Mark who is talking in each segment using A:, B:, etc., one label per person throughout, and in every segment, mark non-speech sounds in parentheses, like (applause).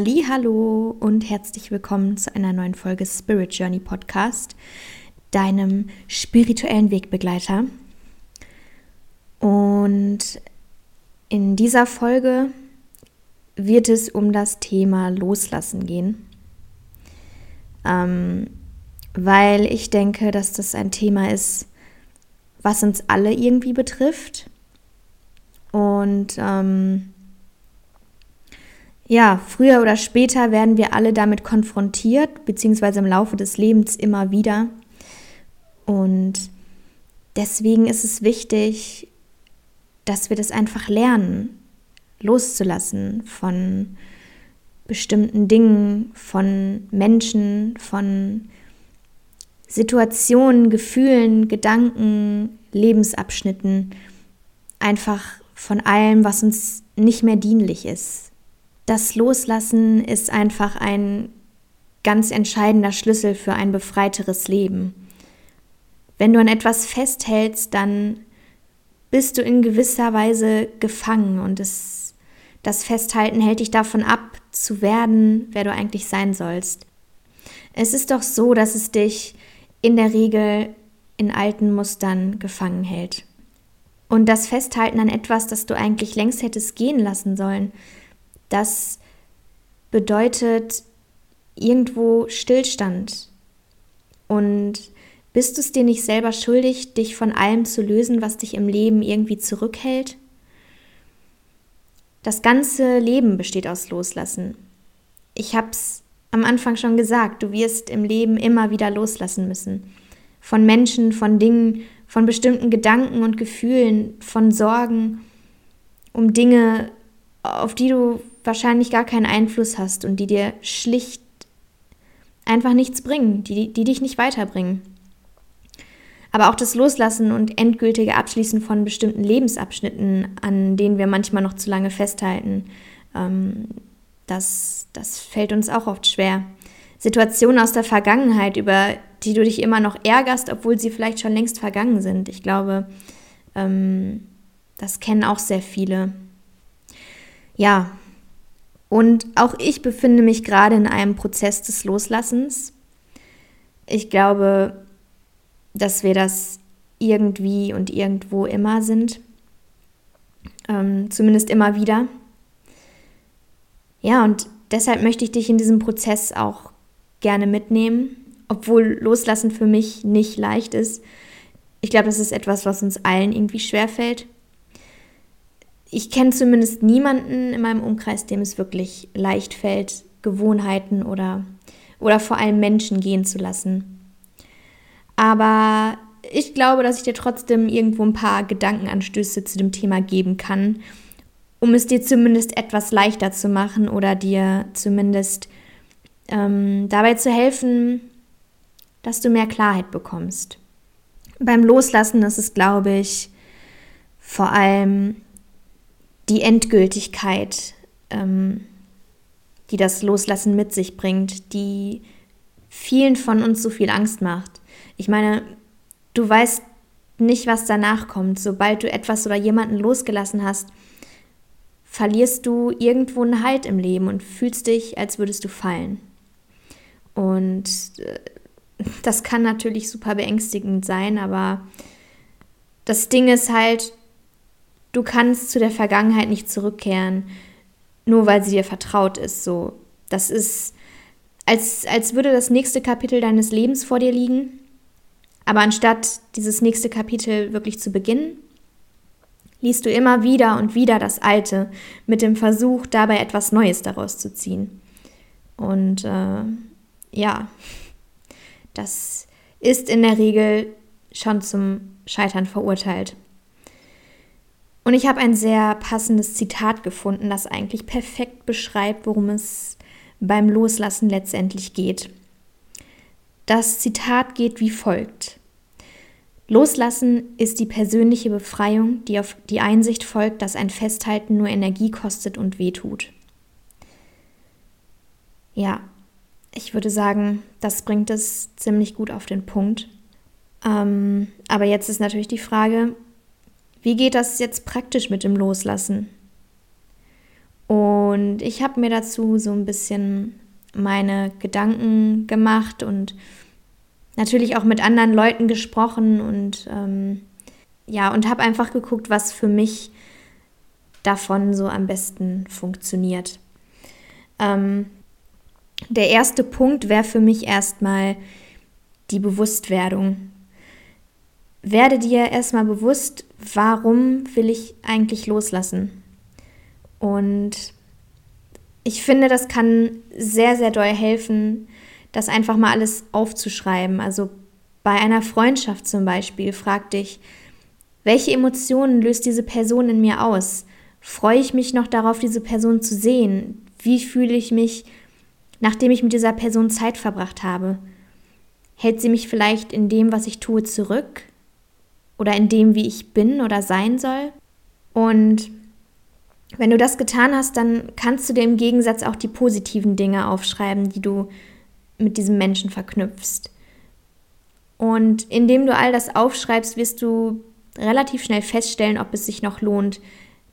A: Halli, hallo und herzlich willkommen zu einer neuen Folge Spirit Journey Podcast, deinem spirituellen Wegbegleiter. Und in dieser Folge wird es um das Thema Loslassen gehen, ähm, weil ich denke, dass das ein Thema ist, was uns alle irgendwie betrifft. Und ähm, ja, früher oder später werden wir alle damit konfrontiert, beziehungsweise im Laufe des Lebens immer wieder. Und deswegen ist es wichtig, dass wir das einfach lernen, loszulassen von bestimmten Dingen, von Menschen, von Situationen, Gefühlen, Gedanken, Lebensabschnitten, einfach von allem, was uns nicht mehr dienlich ist das Loslassen ist einfach ein ganz entscheidender Schlüssel für ein befreiteres Leben. Wenn du an etwas festhältst, dann bist du in gewisser Weise gefangen und es, das Festhalten hält dich davon ab, zu werden, wer du eigentlich sein sollst. Es ist doch so, dass es dich in der Regel in alten Mustern gefangen hält. Und das Festhalten an etwas, das du eigentlich längst hättest gehen lassen sollen, das bedeutet irgendwo Stillstand. Und bist du es dir nicht selber schuldig, dich von allem zu lösen, was dich im Leben irgendwie zurückhält? Das ganze Leben besteht aus Loslassen. Ich hab's am Anfang schon gesagt, du wirst im Leben immer wieder loslassen müssen. Von Menschen, von Dingen, von bestimmten Gedanken und Gefühlen, von Sorgen, um Dinge, auf die du wahrscheinlich gar keinen Einfluss hast und die dir schlicht einfach nichts bringen, die, die dich nicht weiterbringen. Aber auch das Loslassen und endgültige Abschließen von bestimmten Lebensabschnitten, an denen wir manchmal noch zu lange festhalten, ähm, das, das fällt uns auch oft schwer. Situationen aus der Vergangenheit, über die du dich immer noch ärgerst, obwohl sie vielleicht schon längst vergangen sind. Ich glaube, ähm, das kennen auch sehr viele. Ja, und auch ich befinde mich gerade in einem Prozess des Loslassens. Ich glaube, dass wir das irgendwie und irgendwo immer sind. Ähm, zumindest immer wieder. Ja, und deshalb möchte ich dich in diesem Prozess auch gerne mitnehmen, obwohl Loslassen für mich nicht leicht ist. Ich glaube, das ist etwas, was uns allen irgendwie schwerfällt ich kenne zumindest niemanden in meinem Umkreis, dem es wirklich leicht fällt, Gewohnheiten oder, oder vor allem Menschen gehen zu lassen. Aber ich glaube, dass ich dir trotzdem irgendwo ein paar Gedankenanstöße zu dem Thema geben kann, um es dir zumindest etwas leichter zu machen oder dir zumindest ähm, dabei zu helfen, dass du mehr Klarheit bekommst. Beim Loslassen ist es, glaube ich, vor allem die Endgültigkeit, ähm, die das Loslassen mit sich bringt, die vielen von uns so viel Angst macht. Ich meine, du weißt nicht, was danach kommt. Sobald du etwas oder jemanden losgelassen hast, verlierst du irgendwo einen Halt im Leben und fühlst dich, als würdest du fallen. Und äh, (laughs) das kann natürlich super beängstigend sein, aber das Ding ist halt, Du kannst zu der Vergangenheit nicht zurückkehren, nur weil sie dir vertraut ist. So, das ist, als, als würde das nächste Kapitel deines Lebens vor dir liegen. Aber anstatt dieses nächste Kapitel wirklich zu beginnen, liest du immer wieder und wieder das Alte mit dem Versuch, dabei etwas Neues daraus zu ziehen. Und äh, ja, das ist in der Regel schon zum Scheitern verurteilt. Und ich habe ein sehr passendes Zitat gefunden, das eigentlich perfekt beschreibt, worum es beim Loslassen letztendlich geht. Das Zitat geht wie folgt. Loslassen ist die persönliche Befreiung, die auf die Einsicht folgt, dass ein Festhalten nur Energie kostet und wehtut. Ja, ich würde sagen, das bringt es ziemlich gut auf den Punkt. Ähm, aber jetzt ist natürlich die Frage, wie geht das jetzt praktisch mit dem Loslassen? Und ich habe mir dazu so ein bisschen meine Gedanken gemacht und natürlich auch mit anderen Leuten gesprochen und ähm, ja, und habe einfach geguckt, was für mich davon so am besten funktioniert. Ähm, der erste Punkt wäre für mich erstmal die Bewusstwerdung. Werde dir erstmal bewusst, warum will ich eigentlich loslassen? Und ich finde, das kann sehr, sehr doll helfen, das einfach mal alles aufzuschreiben. Also bei einer Freundschaft zum Beispiel, frag dich, welche Emotionen löst diese Person in mir aus? Freue ich mich noch darauf, diese Person zu sehen? Wie fühle ich mich, nachdem ich mit dieser Person Zeit verbracht habe? Hält sie mich vielleicht in dem, was ich tue, zurück? Oder in dem, wie ich bin oder sein soll? Und wenn du das getan hast, dann kannst du dir im Gegensatz auch die positiven Dinge aufschreiben, die du mit diesem Menschen verknüpfst. Und indem du all das aufschreibst, wirst du relativ schnell feststellen, ob es sich noch lohnt,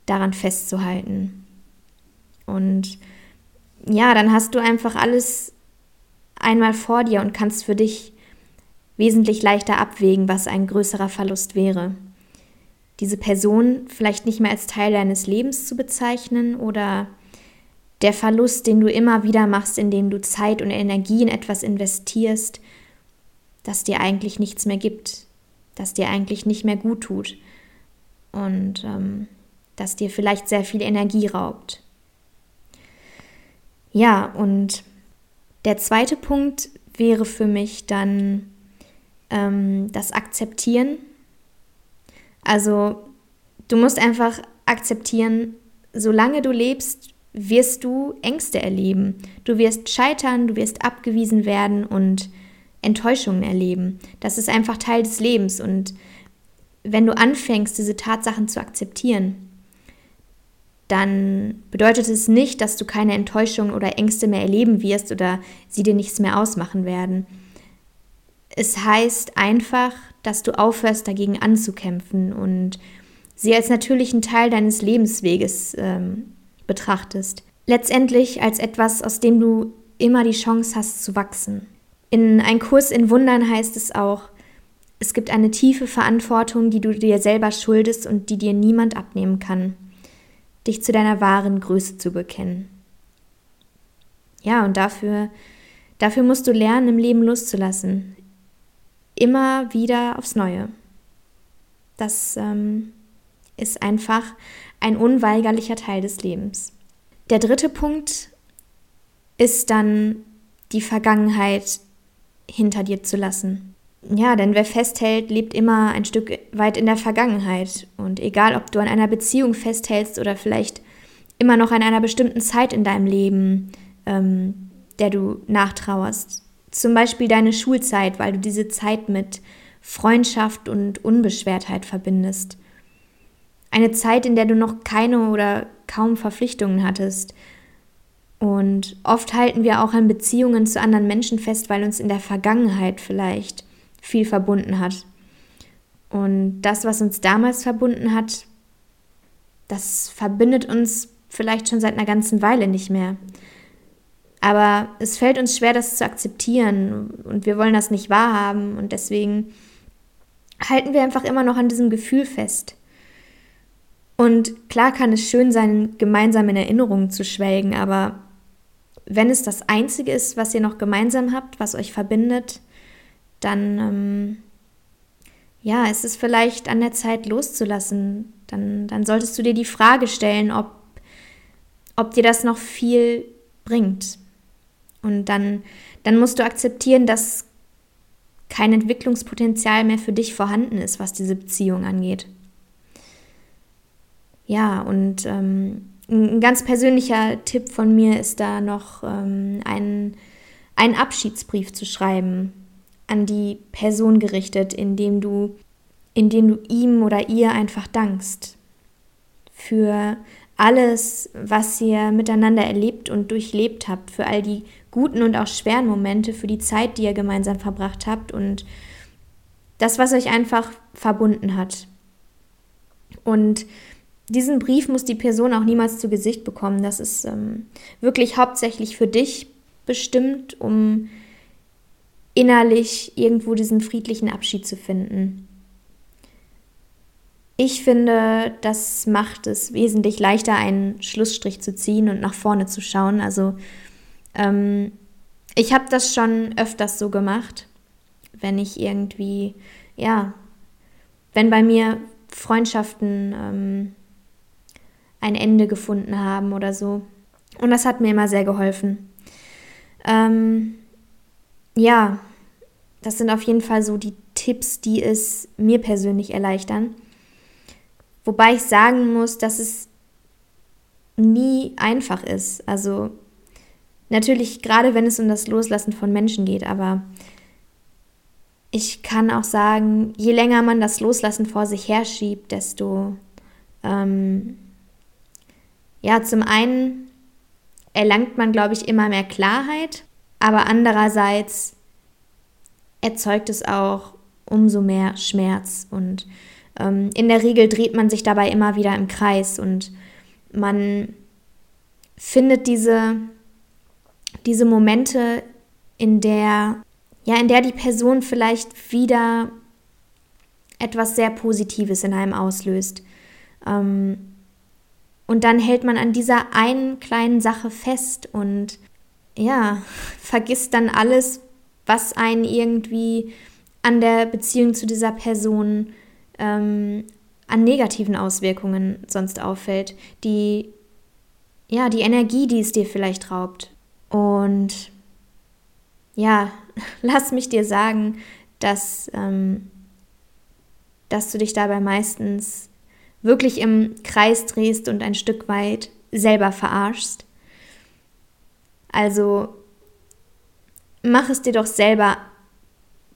A: daran festzuhalten. Und ja, dann hast du einfach alles einmal vor dir und kannst für dich wesentlich leichter abwägen, was ein größerer Verlust wäre. Diese Person vielleicht nicht mehr als Teil deines Lebens zu bezeichnen oder der Verlust, den du immer wieder machst, indem du Zeit und Energie in etwas investierst, das dir eigentlich nichts mehr gibt, das dir eigentlich nicht mehr gut tut und ähm, das dir vielleicht sehr viel Energie raubt. Ja, und der zweite Punkt wäre für mich dann ähm, das Akzeptieren. Also du musst einfach akzeptieren, solange du lebst, wirst du Ängste erleben. Du wirst scheitern, du wirst abgewiesen werden und Enttäuschungen erleben. Das ist einfach Teil des Lebens. Und wenn du anfängst, diese Tatsachen zu akzeptieren, dann bedeutet es nicht, dass du keine Enttäuschungen oder Ängste mehr erleben wirst oder sie dir nichts mehr ausmachen werden. Es heißt einfach, dass du aufhörst, dagegen anzukämpfen und sie als natürlichen Teil deines Lebensweges ähm, betrachtest. Letztendlich als etwas, aus dem du immer die Chance hast zu wachsen. In Ein Kurs in Wundern heißt es auch, es gibt eine tiefe Verantwortung, die du dir selber schuldest und die dir niemand abnehmen kann, dich zu deiner wahren Größe zu bekennen. Ja, und dafür, dafür musst du lernen, im Leben loszulassen. Immer wieder aufs Neue. Das ähm, ist einfach ein unweigerlicher Teil des Lebens. Der dritte Punkt ist dann die Vergangenheit hinter dir zu lassen. Ja, denn wer festhält, lebt immer ein Stück weit in der Vergangenheit. Und egal, ob du an einer Beziehung festhältst oder vielleicht immer noch an einer bestimmten Zeit in deinem Leben, ähm, der du nachtrauerst. Zum Beispiel deine Schulzeit, weil du diese Zeit mit Freundschaft und Unbeschwertheit verbindest. Eine Zeit, in der du noch keine oder kaum Verpflichtungen hattest. Und oft halten wir auch an Beziehungen zu anderen Menschen fest, weil uns in der Vergangenheit vielleicht viel verbunden hat. Und das, was uns damals verbunden hat, das verbindet uns vielleicht schon seit einer ganzen Weile nicht mehr. Aber es fällt uns schwer, das zu akzeptieren und wir wollen das nicht wahrhaben und deswegen halten wir einfach immer noch an diesem Gefühl fest. Und klar kann es schön sein, gemeinsam in Erinnerungen zu schwelgen, aber wenn es das Einzige ist, was ihr noch gemeinsam habt, was euch verbindet, dann ähm, ja, ist es vielleicht an der Zeit loszulassen. Dann, dann solltest du dir die Frage stellen, ob, ob dir das noch viel bringt. Und dann, dann musst du akzeptieren, dass kein Entwicklungspotenzial mehr für dich vorhanden ist, was diese Beziehung angeht. Ja, und ähm, ein ganz persönlicher Tipp von mir ist da noch ähm, einen, einen Abschiedsbrief zu schreiben, an die Person gerichtet, indem du, indem du ihm oder ihr einfach dankst für alles, was ihr miteinander erlebt und durchlebt habt, für all die guten und auch schweren Momente, für die Zeit, die ihr gemeinsam verbracht habt und das, was euch einfach verbunden hat. Und diesen Brief muss die Person auch niemals zu Gesicht bekommen. Das ist ähm, wirklich hauptsächlich für dich bestimmt, um innerlich irgendwo diesen friedlichen Abschied zu finden. Ich finde, das macht es wesentlich leichter, einen Schlussstrich zu ziehen und nach vorne zu schauen. Also ähm, ich habe das schon öfters so gemacht, wenn ich irgendwie, ja, wenn bei mir Freundschaften ähm, ein Ende gefunden haben oder so. Und das hat mir immer sehr geholfen. Ähm, ja, das sind auf jeden Fall so die Tipps, die es mir persönlich erleichtern. Wobei ich sagen muss, dass es nie einfach ist. Also natürlich gerade wenn es um das Loslassen von Menschen geht, aber ich kann auch sagen, je länger man das Loslassen vor sich herschiebt, desto ähm, ja, zum einen erlangt man, glaube ich, immer mehr Klarheit, aber andererseits erzeugt es auch umso mehr Schmerz und ähm, in der Regel dreht man sich dabei immer wieder im Kreis und man findet diese, diese Momente, in der, ja, in der die Person vielleicht wieder etwas sehr Positives in einem auslöst. Ähm, und dann hält man an dieser einen kleinen Sache fest und ja, (laughs) vergisst dann alles, was einen irgendwie an der Beziehung zu dieser Person ähm, an negativen Auswirkungen sonst auffällt, die ja, die Energie, die es dir vielleicht raubt. Und ja, (laughs) lass mich dir sagen, dass, ähm, dass du dich dabei meistens wirklich im Kreis drehst und ein Stück weit selber verarschst. Also mach es dir doch selber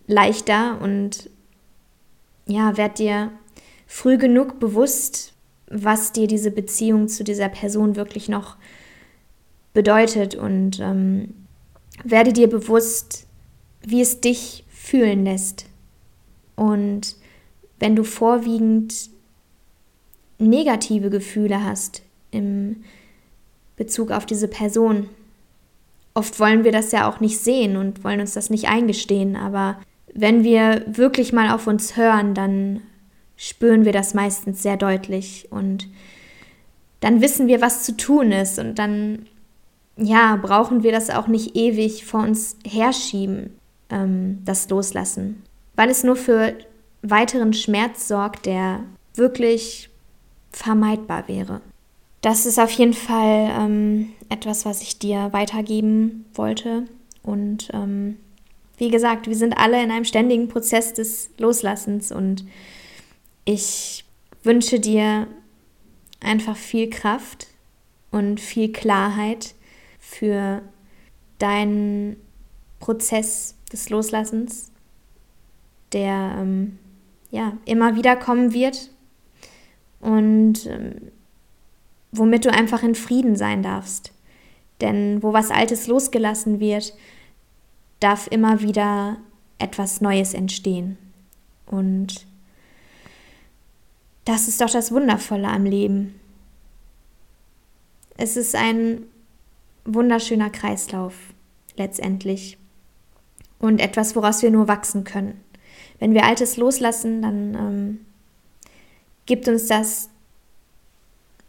A: leichter und ja, werd dir früh genug bewusst, was dir diese Beziehung zu dieser Person wirklich noch bedeutet und ähm, werde dir bewusst, wie es dich fühlen lässt. Und wenn du vorwiegend negative Gefühle hast im Bezug auf diese Person, oft wollen wir das ja auch nicht sehen und wollen uns das nicht eingestehen, aber wenn wir wirklich mal auf uns hören, dann spüren wir das meistens sehr deutlich und dann wissen wir, was zu tun ist und dann, ja, brauchen wir das auch nicht ewig vor uns herschieben, ähm, das Loslassen, weil es nur für weiteren Schmerz sorgt, der wirklich vermeidbar wäre. Das ist auf jeden Fall ähm, etwas, was ich dir weitergeben wollte und ähm, wie gesagt, wir sind alle in einem ständigen Prozess des Loslassens und ich wünsche dir einfach viel Kraft und viel Klarheit für deinen Prozess des Loslassens, der ähm, ja immer wieder kommen wird und ähm, womit du einfach in Frieden sein darfst. Denn wo was Altes losgelassen wird, darf immer wieder etwas Neues entstehen. Und das ist doch das Wundervolle am Leben. Es ist ein wunderschöner Kreislauf letztendlich und etwas, woraus wir nur wachsen können. Wenn wir Altes loslassen, dann ähm, gibt uns das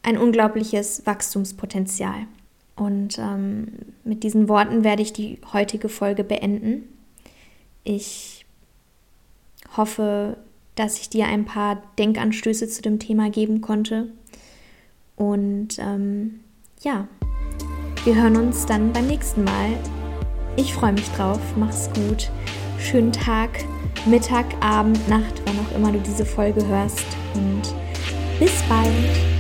A: ein unglaubliches Wachstumspotenzial. Und ähm, mit diesen Worten werde ich die heutige Folge beenden. Ich hoffe, dass ich dir ein paar Denkanstöße zu dem Thema geben konnte. Und ähm, ja, wir hören uns dann beim nächsten Mal. Ich freue mich drauf. Mach's gut. Schönen Tag, Mittag, Abend, Nacht, wann auch immer du diese Folge hörst. Und bis bald.